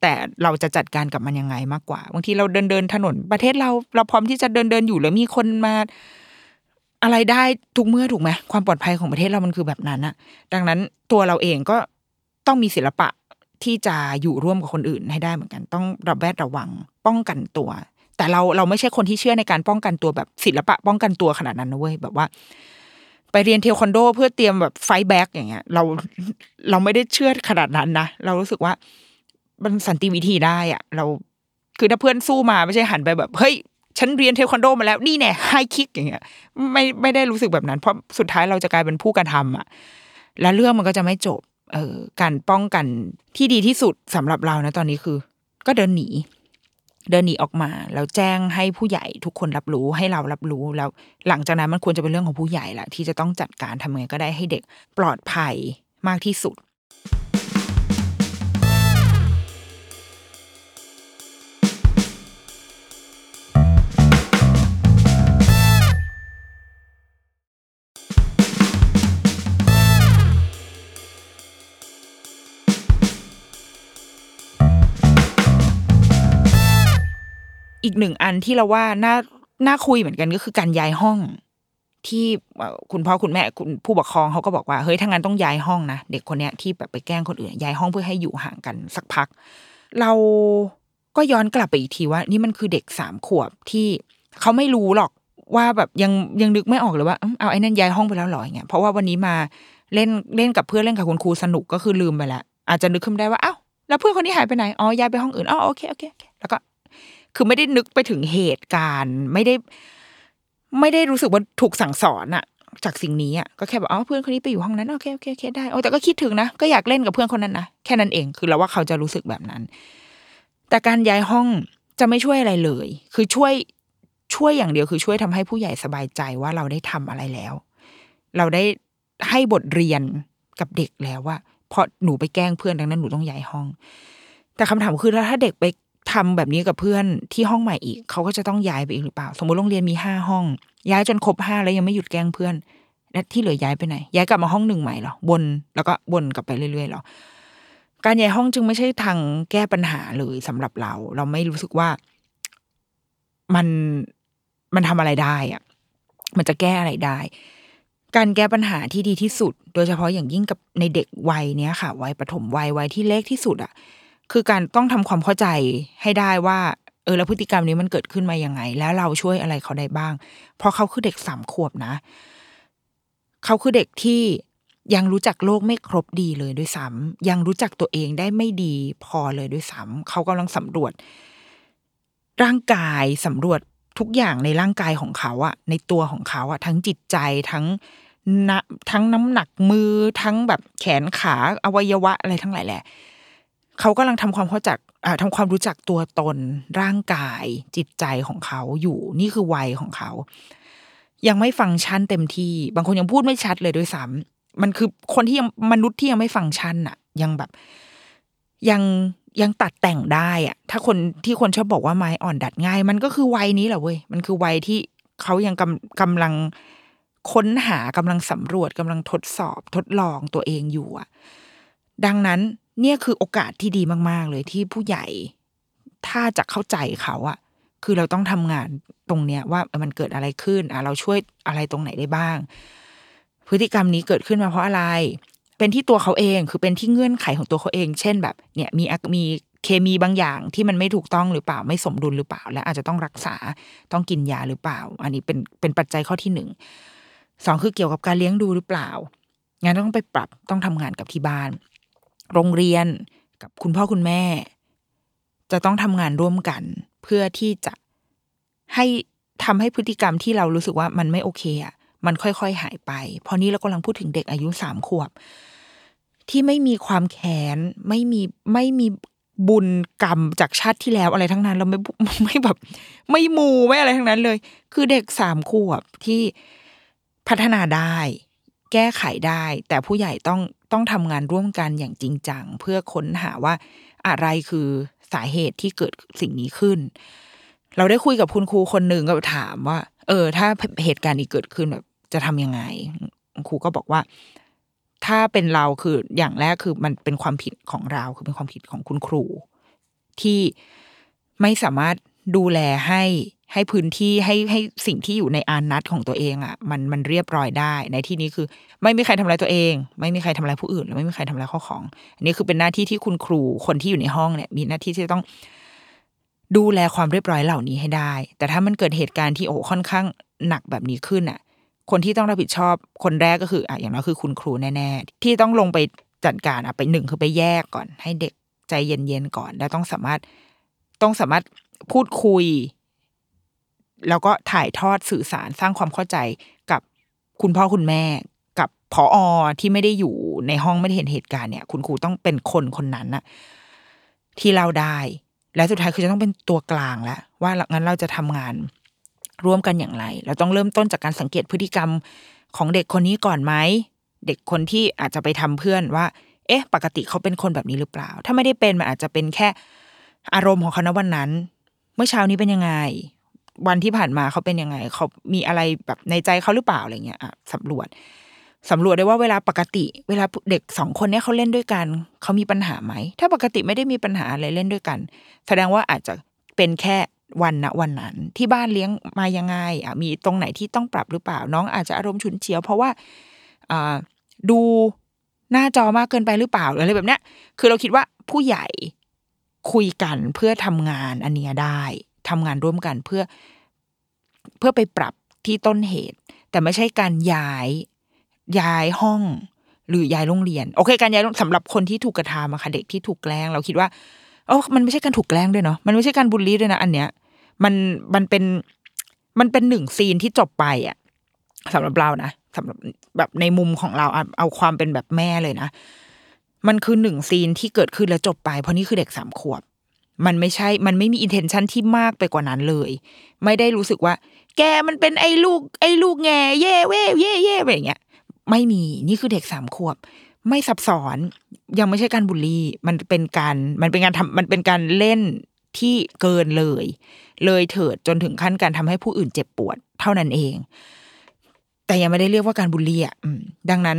แต่เราจะจัดการกับมันยังไงมากกว่า บางทีเราเดินเดินถนนประเทศเราเราพร้อมที่จะเดินเดินอยู่แล้วมีคนมาอะไรได้ทุกเมื่อถูกไหมความปลอดภัยของประเทศเรามันคือแบบนั้นอะดังนั้นตัวเราเองก็ต้องมีศิลปะที่จะอยู่ร่วมกับคนอื่นให้ได้เหมือนกัน ต้องระแวดระวังป้องกันตัว แต่เราเราไม่ใช่คนที่เชื่อในการป้องกันตัวแบบศิลปะป้องกันตัวขนาดนั้นนะเว้ยแบบว่า ไปเรียนเทควันโด เพื่อเตรียมแบบไฟแบ็กอย่างเงี้ย เราเราไม่ได้เชื่อขนาดนั้นนะเรารู้สึกว่า มันสันติวิธีได้อะเราคือถ้าเพื่อนสู้มาไม่ใช่หันไปแบบเฮ้ยฉันเรียนเทควันโดมาแล้วนี่แน่ไฮคิกอย่างเงี้ย ไม่ไม่ได้รู้สึกแบบนั้น เพราะสุดท้ายเราจะกลายเป็นผู้กระทำอะ แล้วเรื่องมันก็จะไม่จบ เออการป้องกันที่ดีที่สุดสำหรับเรานะตอนนี้คือ ก็เดินหนี เดินหนีออกมาแล้วแจ้งให้ผู้ใหญ่ทุกคนรับรู้ให้เรารับรู้แล้ว หลังจากนั้นมันควรจะเป็นเรื่องของผู้ใหญ่แหละที่จะต้องจัดการทำไงก็ได้ให้เด็กปลอดภัยมากที่สุด อีกหนึ่งอันที่เราว่าน่าน่าคุยเหมือนกันก็คือการย้ายห้อง ที่คุณพ่อคุณแม่คุณผู้ปกครองเขาก็บอกว่าเฮ้ยถ้างั้นต้องย้ายห้องนะเด็กคนเนี้ยที่แบบไปแกล้งคนอื่นย้ายห้องเพื่อให้อยู่ห่างกันสักพัก เราก็ย้อนกลับไปอีกทีว่า นี่มันคือเด็กสามขวบที่เขาไม่รู้หรอกว่าแบบยังยังนึกไม่ออกเลยว่าเอาไอ้นั่นย้ายห้องไปแล้วหรออย่างเงี้ยเพราะว่าวันนี้มาเล่นเล่นกับเพื่อนเล่นกับคุณครูสนุกก็คือลืมไปละอาจจะนึกขึ้นได้ว่าอ้าวแล้วเพื่อนคนนี้หายไปไหนอ๋อย้ายไปห้องอื่นอ๋ออเคโอเคโอเคแล้วก็ คือไม่ได้นึกไปถึงเหตุการณ์ ไม่ได้ ไม่ได้รู้สึกว่าถูกสั่งสอนอะจากสิ่งนี้อะก็แค่แบบอ๋อเพื่อนคนนี้ไปอยู่ห้องนั้นโอเคโอเคโอเคได้โอ้แต่ก็คิดถึงนะก็อยากเล่นกับเพื่อนคนนั้นนะแค่นั้นเองคือเราว่าเขาจะรู้สึกแบบนั้น แต่การย้ายห้องจะไม่ช่วยอะไรเลย คือช่วยช่วยอย่างเดียวคือช่วยทำให้ผู้ใหญ่สบายใจว่าเราได้ทำอะไรแล้ว เราได้ให้บทเรียนกับเด็กแล้วว่าเพราะหนูไปแกล้งเพื่อนดังนั้นหนูต้องย้ายห้อง แต่คำถามคือแล้วถ้าเด็กไป ทำแบบนี้กับเพื่อนที่ห้องใหม่อีก เขาก็จะต้องย้ายไปอีกหรือเปล่า สมมติโรงเรียนมีห้าห้อง ย้ายจนครบห้าแล้วยังไม่หยุดแกล้งเพื่อนและที่เหลือย้ายไปไหน ย้ายกลับมาห้องหนึ่งใหม่หรอวนแล้วก็วนกลับไปเรื่อยๆหรอการย้ายห้องจึงไม่ใช่ทางแก้ปัญหาเลยสำหรับเรา เราไม่รู้สึกว่ามันมันทำอะไรได้อะมันจะแก้อะไรได้ การแก้ปัญหาที่ดีที่สุด โดยเฉพาะอย่างยิ่งกับในเด็กวัยเนี้ยค่ะ วัยปฐมวัยวัยที่เล็กที่สุดอะ คือการต้องทำความเข้าใจให้ได้ว่า เออแล้วพฤติกรรมนี้มันเกิดขึ้นมายังไง แล้วเราช่วยอะไรเขาได้บ้าง เพราะเขาคือเด็กสามขวบนะ เขาคือเด็กที่ยังรู้จักโลกไม่ครบดีเลยด้วยซ้ำยังรู้จักตัวเองได้ไม่ดีพอเลยด้วยซ้ำเขากำลังสำรวจ ร่างกายสำรวจทุกอย่างในร่างกายของเขาอะในตัวของเขาอะทั้งจิตใจทั้งนะทั้งน้ำหนักมือทั้งแบบแขนขาอวัยวะอะไรทั้งหลายแหละ เขากำลังทำความเข้าจักอ่าทำความรู้จักตัวตนร่างกาย จิตใจของเขาอยู่นี่คือวัยของเขา ยังไม่ฟังก์ชันเต็มที่ บางคนยังพูดไม่ชัดเลยด้วยซ้ำมันคือคนที่ยังมนุษย์ที่ยังไม่ฟังก์ชันอะยังแบบ ยังยังตัดแต่งได้อะถ้าคนที่คนชอบบอกว่าไม้อ่อนดัดง่าย มันก็คือวัยนี้แหละเว้ยมันคือวัยที่เขายังกำกำลังค้นหากำลังสำรวจกำลังทดสอบทดลองตัวเองอยู่อะดังนั้น เนี่ยคือโอกาสที่ดีมาก ๆ เลยที่ผู้ใหญ่ ถ้าจะเข้าใจเขาอะคือเราต้องทำงานตรงเนี้ยว่ามันเกิดอะไรขึ้นอะเราช่วยอะไรตรงไหนได้บ้าง พฤติกรรมนี้เกิดขึ้นมาเพราะอะไร เป็นที่ตัวเขาเองคือเป็นที่เงื่อนไขของตัวเขาเอง เช่นแบบ เนี่ยมีมีเคมีบางอย่างที่มันไม่ถูกต้องหรือเปล่าไม่สมดุลหรือเปล่า และอาจจะต้องรักษาต้องกินยาหรือเปล่า อันนี้เป็นเป็นปัจจัยข้อที่หนึ่งสองคือเกี่ยวกับการเลี้ยงดูหรือเปล่างานต้องไปปรับต้องทำงานกับที่บ้าน โรงเรียนกับคุณพ่อคุณแม่ จะต้องทำงานร่วมกัน เพื่อที่จะให้ทำให้พฤติกรรมที่เรารู้สึกว่ามันไม่โอเคอะมันค่อยๆหายไป เพราะนี้เรากำลังพูดถึงเด็กอายุสามขวบ ที่ไม่มีความแค้นไม่มีไม่มีบุญกรรมจากชาติที่แล้วอะไรทั้งนั้น เราไม่ไม่แบบ ไม่มูไม่อะไรทั้งนั้นเลย คือเด็กสามขวบที่พัฒนาได้ แก้ไขได้ แต่ผู้ใหญ่ต้องต้องทำงานร่วมกันอย่างจริงจัง เพื่อค้นหาว่าอะไรคือสาเหตุที่เกิดสิ่งนี้ขึ้น เราได้คุยกับคุณครูคนหนึ่งก็ถามว่า เออ ถ้าเหตุการณ์นี้เกิดขึ้นแบบจะทำยังไง ครูก็บอกว่า ถ้าเป็นเราคืออย่างแรกคือมันเป็นความผิดของเราคือเป็นความผิดของคุณครู ที่ไม่สามารถดูแลให้ ให้พื้นที่ให้ให้สิ่งที่อยู่ในอานัตของตัวเองอะ่ะมันมันเรียบร้อยได้ ในที่นี้คือ ไม่มีใครทำร้ายตัวเอง ไม่มีใครทำร้ายผู้อื่นและไม่มีใครทำร้ายข้อของ อันนี้คือเป็นหน้าที่ที่คุณครูคนที่อยู่ในห้องเนี่ย มีหน้าที่ที่ต้องดูแลความเรียบร้อยเหล่านี้ให้ได้ แต่ถ้ามันเกิดเหตุการณ์ที่โอ้ค่อนข้างหนักแบบนี้ขึ้นอะ คนที่ต้องรับผิดชอบคนแรกก็คืออะอย่างน้อยคือคุณครูแน่ ๆ ที่ต้องลงไปจัดการอะไปหนึ่งคือไปแยกก่อน ให้เด็กใจเย็นๆก่อน แล้วต้องสามารถต้องสามารถพูดคุย แล้วก็ถ่ายทอดสื่อสารสร้างความเข้าใจกับคุณพ่อคุณแม่กับผออที่ไม่ได้อยู่ในห้องไม่ได้เห็นเหตุการณ์เนี่ย คุณครูต้องเป็นคนคนนั้นน่ะที่เราได้ และสุดท้ายคือจะต้องเป็นตัวกลางแล้วว่างั้นเราจะทำงานร่วมกันอย่างไร เราต้องเริ่มต้นจากการสังเกตพฤติกรรมของเด็กคนนี้ก่อนไหมเด็กคนที่อาจจะไปทำเพื่อนว่า เอ๊ะ ปกติเขาเป็นคนแบบนี้หรือเปล่า ถ้าไม่ได้เป็นมันอาจจะเป็นแค่อารมณ์ของเขาณวันนั้น เมื่อเช้านี้เป็นยังไง วันที่ผ่านมาเขาเป็นยังไง เขามีอะไรแบบในใจเขาหรือเปล่าอะไรเงี้ยอะสำรวจสำรวจได้ว่าเวลาปกติ เวลาเด็กสองคนเนี้ยเขาเล่นด้วยกันเขามีปัญหาไหม ถ้าปกติไม่ได้มีปัญหาอะไรเล่นด้วยกัน แสดงว่าอาจจะเป็นแค่วันณวันนั้น ที่บ้านเลี้ยงมายังไงอะมีตรงไหนที่ต้องปรับหรือเปล่า น้องอาจจะอารมณ์ฉุนเฉียว เพราะว่าอ่าดูหน้าจอมากเกินไปหรือเปล่าออะไรแบบเนี้ย คือเราคิดว่าผู้ใหญ่คุยกันเพื่อทำงานอันเนี้ยได้ ทำงานร่วมกันเพื่อเพื่อไปปรับที่ต้นเหตุ แต่ไม่ใช่การย้ายย้ายห้อง หรือย้ายโรงเรียน โอเค การย้ายโรงสำหรับคนที่ถูกกระทำอะค่ะเด็กที่ถูกแกล้ง เราคิดว่าโอ้มันไม่ใช่การถูกแกล้งด้วยเนาะมันไม่ใช่การบูลลี่ด้วยนะอันเนี้ย มันมันเป็นมันเป็นหนึ่งซีนที่จบไปอะสำหรับเรานะสำหรับแบบในมุมของเราอะเอาความเป็นแบบแม่เลยนะ มันคือหนึ่งซีนที่เกิดขึ้นแล้วจบไป เพราะนี่คือเด็กสามขวบ มันไม่ใช่มันไม่มีอินเทนชันที่มากไปกว่านั้นเลย ไม่ได้รู้สึกว่า แกมันเป็นไอ้ลูก ไอ้ลูกแงเย่เว้เย่เย่แบบอย่างเงี้ยไม่มีนี่คือเด็กสามขวบ ไม่ซับซ้อน ยังไม่ใช่การบูลลี่ มันเป็นการมันเป็นการทำมันเป็นการเล่นที่เกินเลย เลยเถิดจนถึงขั้นการทำให้ผู้อื่นเจ็บปวด เท่านั้นเอง แต่ยังไม่ได้เรียกว่าการบูลลี่อะดังนั้น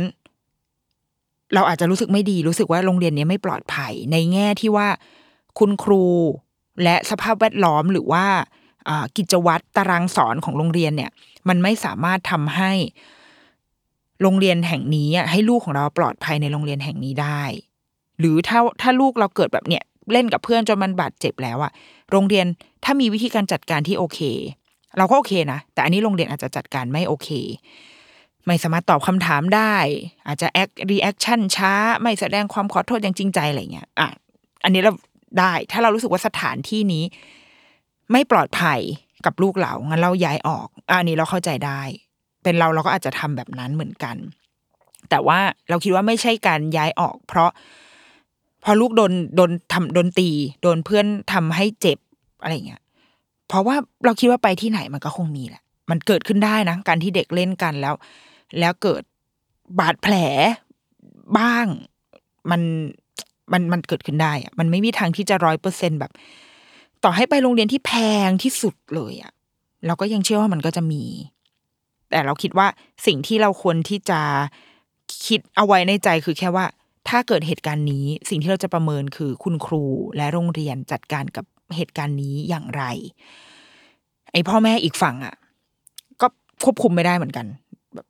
เราอาจจะรู้สึกไม่ดีรู้สึกว่าโรงเรียนนี้ไม่ปลอดภัย ในแง่ที่ว่า คุณครู และสภาพแวดล้อมหรือว่ากิจวัตรตารางสอนของโรงเรียนเนี่ย มันไม่สามารถทำให้โรงเรียนแห่งนี้อะให้ลูกของเราปลอดภัยในโรงเรียนแห่งนี้ได้ หรือถ้าถ้าลูกเราเกิดแบบเนี้ยเล่นกับเพื่อนจนมันบาดเจ็บแล้วอะโรงเรียนถ้ามีวิธีการจัดการที่โอเค เราก็โอเคนะ แต่อันนี้โรงเรียนอาจจะจัดการไม่โอเค ไม่สามารถตอบคำถามได้ อาจจะ act reaction ช้า ไม่แสดงความขอโทษอย่างจริงใจอะไรเงี้ยอะอันนี้เรา ได้ ถ้าเรารู้สึกว่าสถานที่นี้ ไม่ปลอดภัยกับลูกเรางั้นเราย้ายออกอะอันนี้เราเข้าใจได้ เป็นเราเราก็อาจจะทำแบบนั้นเหมือนกัน แต่ว่าเราคิดว่าไม่ใช่การย้ายออก เพราะ พอลูกโดนโดนทำโดนตี โดนเพื่อนทำให้เจ็บอะไรเงี้ยเพราะว่าเราคิดว่าไปที่ไหนมันก็คงมีแหละ มันเกิดขึ้นได้นะการที่เด็กเล่นกันแล้ว แล้วเกิดบาดแผลบ้าง มัน มันมันเกิดขึ้นได้อะมันไม่มีทางที่จะร้อยเปอร์เซ็นแบบ ต่อให้ไปโรงเรียนที่แพงที่สุดเลยอะเราก็ยังเชื่อว่ามันก็จะมี แต่เราคิดว่าสิ่งที่เราควรที่จะคิดเอาไว้ในใจคือแค่ว่า ถ้าเกิดเหตุการณ์นี้ สิ่งที่เราจะประเมินคือคุณครูและโรงเรียนจัดการกับเหตุการณ์นี้อย่างไร ไอพ่อแม่อีกฝั่งอะก็ควบคุมไม่ได้เหมือนกัน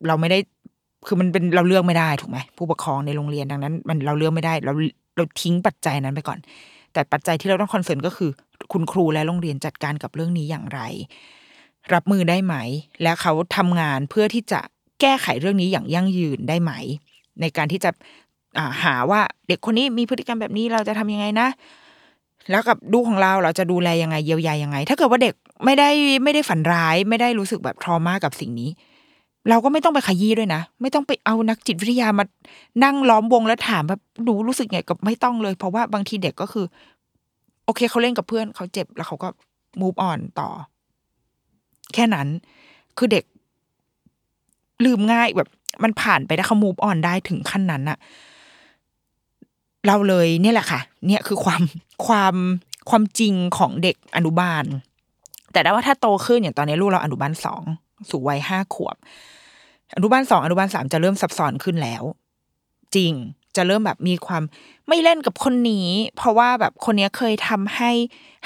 เราไม่ได้คือมันเป็นเราเลือกไม่ได้ถูกไหมผู้ปกครองในโรงเรียนดังนั้น มันเราเลือกไม่ได้ เรา เราทิ้งปัจจัยนั้นไปก่อน แต่ปัจจัยที่เราต้องคอนเซิร์นก็คือ คุณครูและโรงเรียนจัดการกับเรื่องนี้อย่างไร รับมือได้ไหม และเขาทำงานเพื่อที่จะแก้ไขเรื่องนี้อย่างยั่งยืนได้ไหม ในการที่จะาหาว่าเด็กคนนี้มีพฤติกรรมแบบนี้เราจะทำยังไงนะ แล้วกับลูกของเราเราจะดูแลยังไงเยียวยายังไง ถ้าเกิดว่าเด็กไม่ได้ไม่ได้ฝันร้าย ไม่ได้รู้สึกแบบทรมากับสิ่งนี้ เราก็ไม่ต้องไปขยี้ด้วยนะ ไม่ต้องไปเอานักจิตวิทยามานั่งล้อมวงแล้วถามแบบหนูรู้สึกไงกับไม่ต้องเลย เพราะว่าบางทีเด็กก็คือ โอเคเขาเล่นกับเพื่อนเขาเจ็บแล้วเขาก็ move on ต่อ แค่นั้น คือเด็ก ลืมง่ายแบบ มันผ่านไปได้เขา move on ได้ถึงขั้นนั้นอะเราเลยเนี่ยแหละค่ะ เนี่ยคือความความความจริงของเด็กอนุบาล แต่ได้ว่าถ้าโตขึ้นอย่างตอนนี้ลูกเราอนุบาลสองสู่วัยห้าขวบ อนุบาลสองอนุบาลสามจะเริ่มซับซ้อนขึ้นแล้ว จริงจะเริ่มแบบมีความไม่เล่นกับคนนี้ เพราะว่าแบบคนนี้เคยทำให้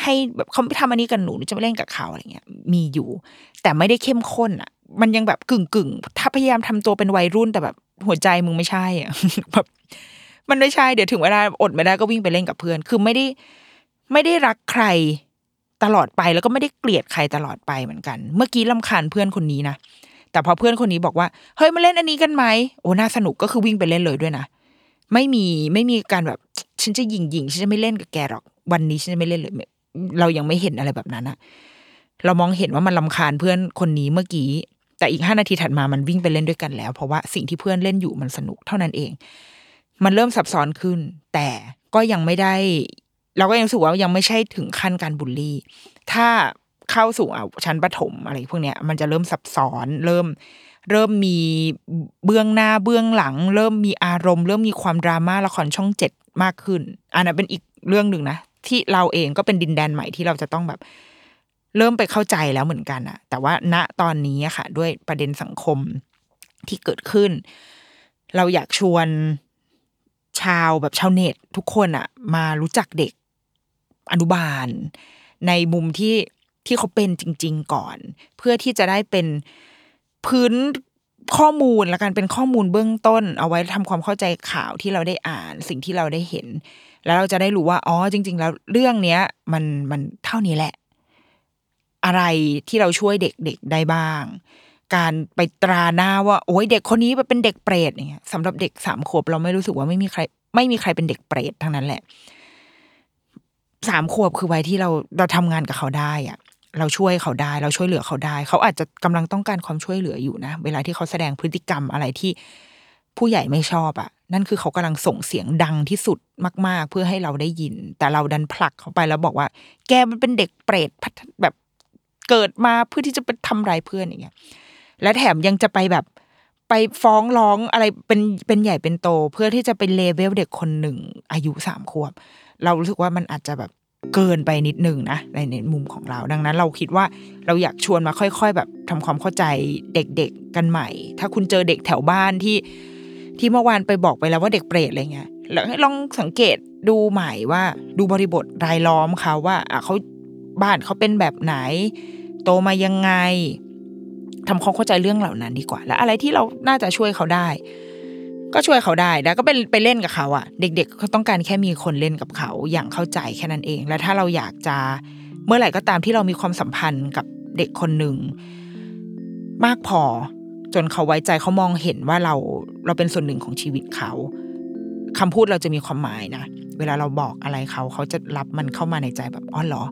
ให้แบบเขาไม่ทำอันนี้กับหนูหนูจะไม่เล่นกับเขาอะไรเงี้ย มีอยู่ แต่ไม่ได้เข้มข้นอะ มันยังแบบกึ่งกึ่งถ้าพยายามทำตัวเป็นวัยรุ่นแต่แบบหัวใจมึงไม่ใช่อะแบบมันไม่ใช่เดี๋ยวถึงเวลาอดไม่ได้ก็วิ่งไปเล่นกับเพื่อน คือไม่ได้ไม่ได้รักใครตลอดไปแล้วก็ไม่ได้เกลียดใครตลอดไปเหมือนกัน เมื่อกี้ลำคาญเพื่อนคนนี้นะ แต่พอเพื่อนคนนี้บอกว่า เฮ้ยมาเล่นอันนี้กันไหมโอ้น่าสนุกก็คือวิ่งไปเล่นเลยด้วยนะไม่มีไม่มีการแบบฉันจะยิงยิงฉันจะไม่เล่นกับแกหรอก วันนี้ฉันจะไม่เล่นเลยเรายังไม่เห็นอะไรแบบนั้นอะเรามองเห็นว่ามันลำคาญเพื่อนคนนี้เมื่อกี้ แต่อีกห้านาทีถัดมามันวิ่งไปเล่นด้วยกันแล้ว เพราะว่าสิ่งที่เพื่อนเล่นอยู่มันสนุกเท่านั้นเอง มันเริ่มซับซ้อนขึ้น แต่ก็ยังไม่ได้ เราก็ยังรู้สึกว่ายังไม่ใช่ถึงขั้นการบูลลี่ ถ้า เข้าสู่อะชั้นประถมอะไรพวกเนี้ยมันจะเริ่มซับซ้อนเริ่มเริ่มมีเบื้องหน้าเบื้องหลัง เริ่มมีอารมณ์ เริ่มมีความดราม่าละครช่องเจ็ดมากขึ้น อันนั้นเป็นอีกเรื่องหนึ่งนะที่เราเองก็เป็นดินแดนใหม่ที่เราจะต้องแบบ เริ่มไปเข้าใจแล้วเหมือนกันอะแต่ว่าณตอนนี้ค่ะ ด้วยประเด็นสังคมที่เกิดขึ้น เราอยากชวนชาวแบบชาวเน็ตทุกคนอะมารู้จักเด็กอนุบาล ในมุมที่ ที่เขาเป็นจริง ๆ ก่อน เพื่อที่จะได้เป็นพื้นข้อมูลและการเป็นข้อมูลเบื้องต้น เอาไว้ทำความเข้าใจข่าวที่เราได้อ่านสิ่งที่เราได้เห็น แล้วเราจะได้รู้ว่าอ๋อจริง ๆ แล้วเรื่องเนี้ย มันมันเท่านี้แหละ อะไรที่เราช่วยเด็กๆได้บ้าง การไปตราหน้าว่า โอ้ยเด็กคนนี้เป็นเด็กเปรตอย่างเงี้ยสำหรับเด็กสามขวบเราไม่รู้สึกว่าไม่มีใคร ไม่มีใครเป็นเด็กเปรตทั้งนั้นแหละสามขวบคือวัยที่เราเราทำงานกับเขาได้อะ เราช่วยเขาได้เราช่วยเหลือเขาได้ เขาอาจจะกำลังต้องการความช่วยเหลืออยู่นะ เวลาที่เขาแสดงพฤติกรรมอะไรที่ผู้ใหญ่ไม่ชอบอะ่ะ นั่นคือเขากำลังส่งเสียงดังที่สุดมาก ๆ เพื่อให้เราได้ยิน แต่เราดันผลักเขาไปแล้วบอกว่า แกมันเป็นเด็กเปรตพัฒแบบเกิดมาเพื่อที่จะไปทำร้ายเพื่อนอย่างเงี้ย และแถมยังจะไปแบบไปฟ้องร้องอะไรเป็นเป็นใหญ่เป็นโต เพื่อที่จะเป็นเลเวลเด็กคนหนึ่งอายุสามขวบ เรารู้สึกว่ามันอาจจะแบบ เกินไปนิดหนึ่งนะในในมุมของเรา ดังนั้นเราคิดว่าเราอยากชวนมาค่อย ๆ แบบทำความเข้าใจเด็กๆกันใหม่ ถ้าคุณเจอเด็กแถวบ้านที่ ที่เมื่อวานไปบอกไปแล้วว่าเด็กเปรตอะไรเงี้ยแล้วให้ลองสังเกตดูใหม่ว่าดูบริบทรายล้อมเขาว่าอะเขาบ้านเขาเป็นแบบไหน โตมายังไงทำความเข้าใจเรื่องเหล่านั้นดีกว่า แล้วอะไรที่เราน่าจะช่วยเขาได้ ก็ช่วยเขาได้แล้วก็ไปไปเล่นกับเขาอะเด็กๆเขาต้องการแค่มีคนเล่นกับเขาอย่างเข้าใจแค่นั้นเอง และถ้าเราอยากจะเมื่อไหร่ก็ตามที่เรามีความสัมพันธ์กับเด็กคนหนึ่งมากพอจนเขาไว้ใจเขามองเห็นว่าเราเราเป็นส่วนหนึ่งของชีวิตเขาคำพูดเราจะมีความหมายนะเวลาเราบอกอะไรเขาเขาจะรับมันเข้ามาในใจแบบอ๋อเหรอ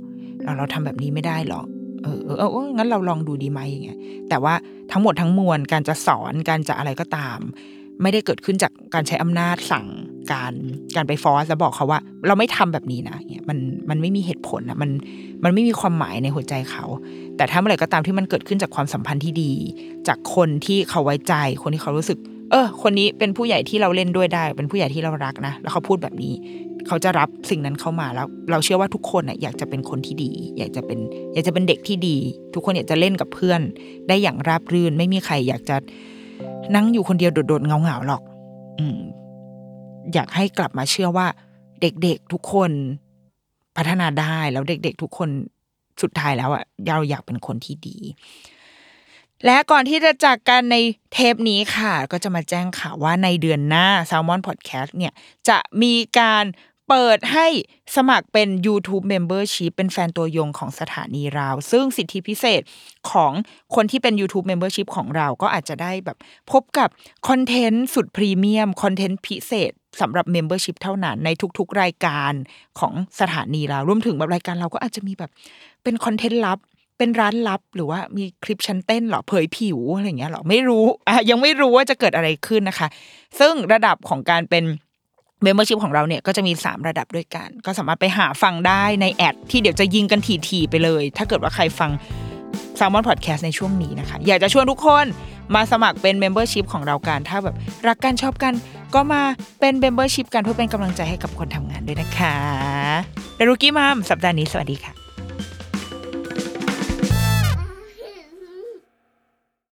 เราเราทำแบบนี้ไม่ได้หรอเออเออเอองั้นเราลองดูดีไหมอย่างเงี้ยแต่ว่าทั้งหมดทั้งมวลการจะสอนการจะอะไรก็ตาม ไม่ได้เกิดขึ้นจากการใช้อำนาจสั่งการการไปฟอสแล้วบอกเขาว่า เราไม่ทำแบบนี้นะเนี่ยมันมันไม่มีเหตุผลนะมันมันไม่มีความหมายในหัวใจเขา แต่ถ้าเมื่อไหร่ก็ตามที่มันเกิดขึ้นจากความสัมพันธ์ที่ดี จากคนที่เขาไว้ใจ คนที่เขารู้สึก เออ คนนี้เป็นผู้ใหญ่ที่เราเล่นด้วยได้ เป็นผู้ใหญ่ที่เรารักนะแล้วเขาพูดแบบนี้ เขาจะรับสิ่งนั้นเข้ามาแล้ว เราเชื่อว่าทุกคนอะอยากจะเป็นคนที่ดี อยากจะเป็น อยากจะเป็นเด็กที่ดี ทุกคนอยากจะเล่นกับเพื่อน ได้อย่างราบรื่น ไม่มีใครอยากจะ นั่งอยู่คนเดียวโดดๆเงาๆหรอก อืม อยากให้กลับมาเชื่อว่า เด็กๆทุกคนพัฒนาได้แล้วเด็ก ๆ ทุกคนสุดท้ายแล้วอะเราอยากเป็นคนที่ดี และก่อนที่จะจากกันในเทปนี้ค่ะ ก็จะมาแจ้งข่าวว่าในเดือนหน้า Salmon Podcast เนี่ย จะมีการ เปิดให้สมัครเป็น YouTube Membership เป็นแฟนตัวยงของสถานีเรา ซึ่งสิทธิพิเศษของคนที่เป็น YouTube Membership ของเราก็อาจจะได้แบบพบกับคอนเทนต์สุดพรีเมียม คอนเทนต์พิเศษสำหรับ Membership เท่านั้นในทุกๆ รายการของสถานีเรา รวมถึงแบบรายการเราก็อาจจะมีแบบเป็นคอนเทนต์ลับเป็นร้านลับหรือว่ามีคลิปชั้นเต้นหรอเผยผิวอะไรเงี้ยหรอไม่รู้อะยังไม่รู้ว่าจะเกิดอะไรขึ้นนะคะ ซึ่งระดับของการเป็น membership ของเราเนี่ยก็จะมี 3 ระดับด้วยกัน ก็สามารถไปหาฟังได้ใน ad ที่เดี๋ยวจะยิงกันถี่ๆไปเลย ถ้าเกิดว่าใครฟัง Salmon Podcast ในช่วงนี้นะคะ อยากจะชวนทุกคนมาสมัครเป็น Membership ของเรากัน ถ้าแบบรักกันชอบกัน ก็มาเป็น Membership กันเพื่อเป็นกำลังใจให้กับคนทำงานด้วยนะคะดารุกี้มามสัปดาห์นี้สวัสดีค่ะ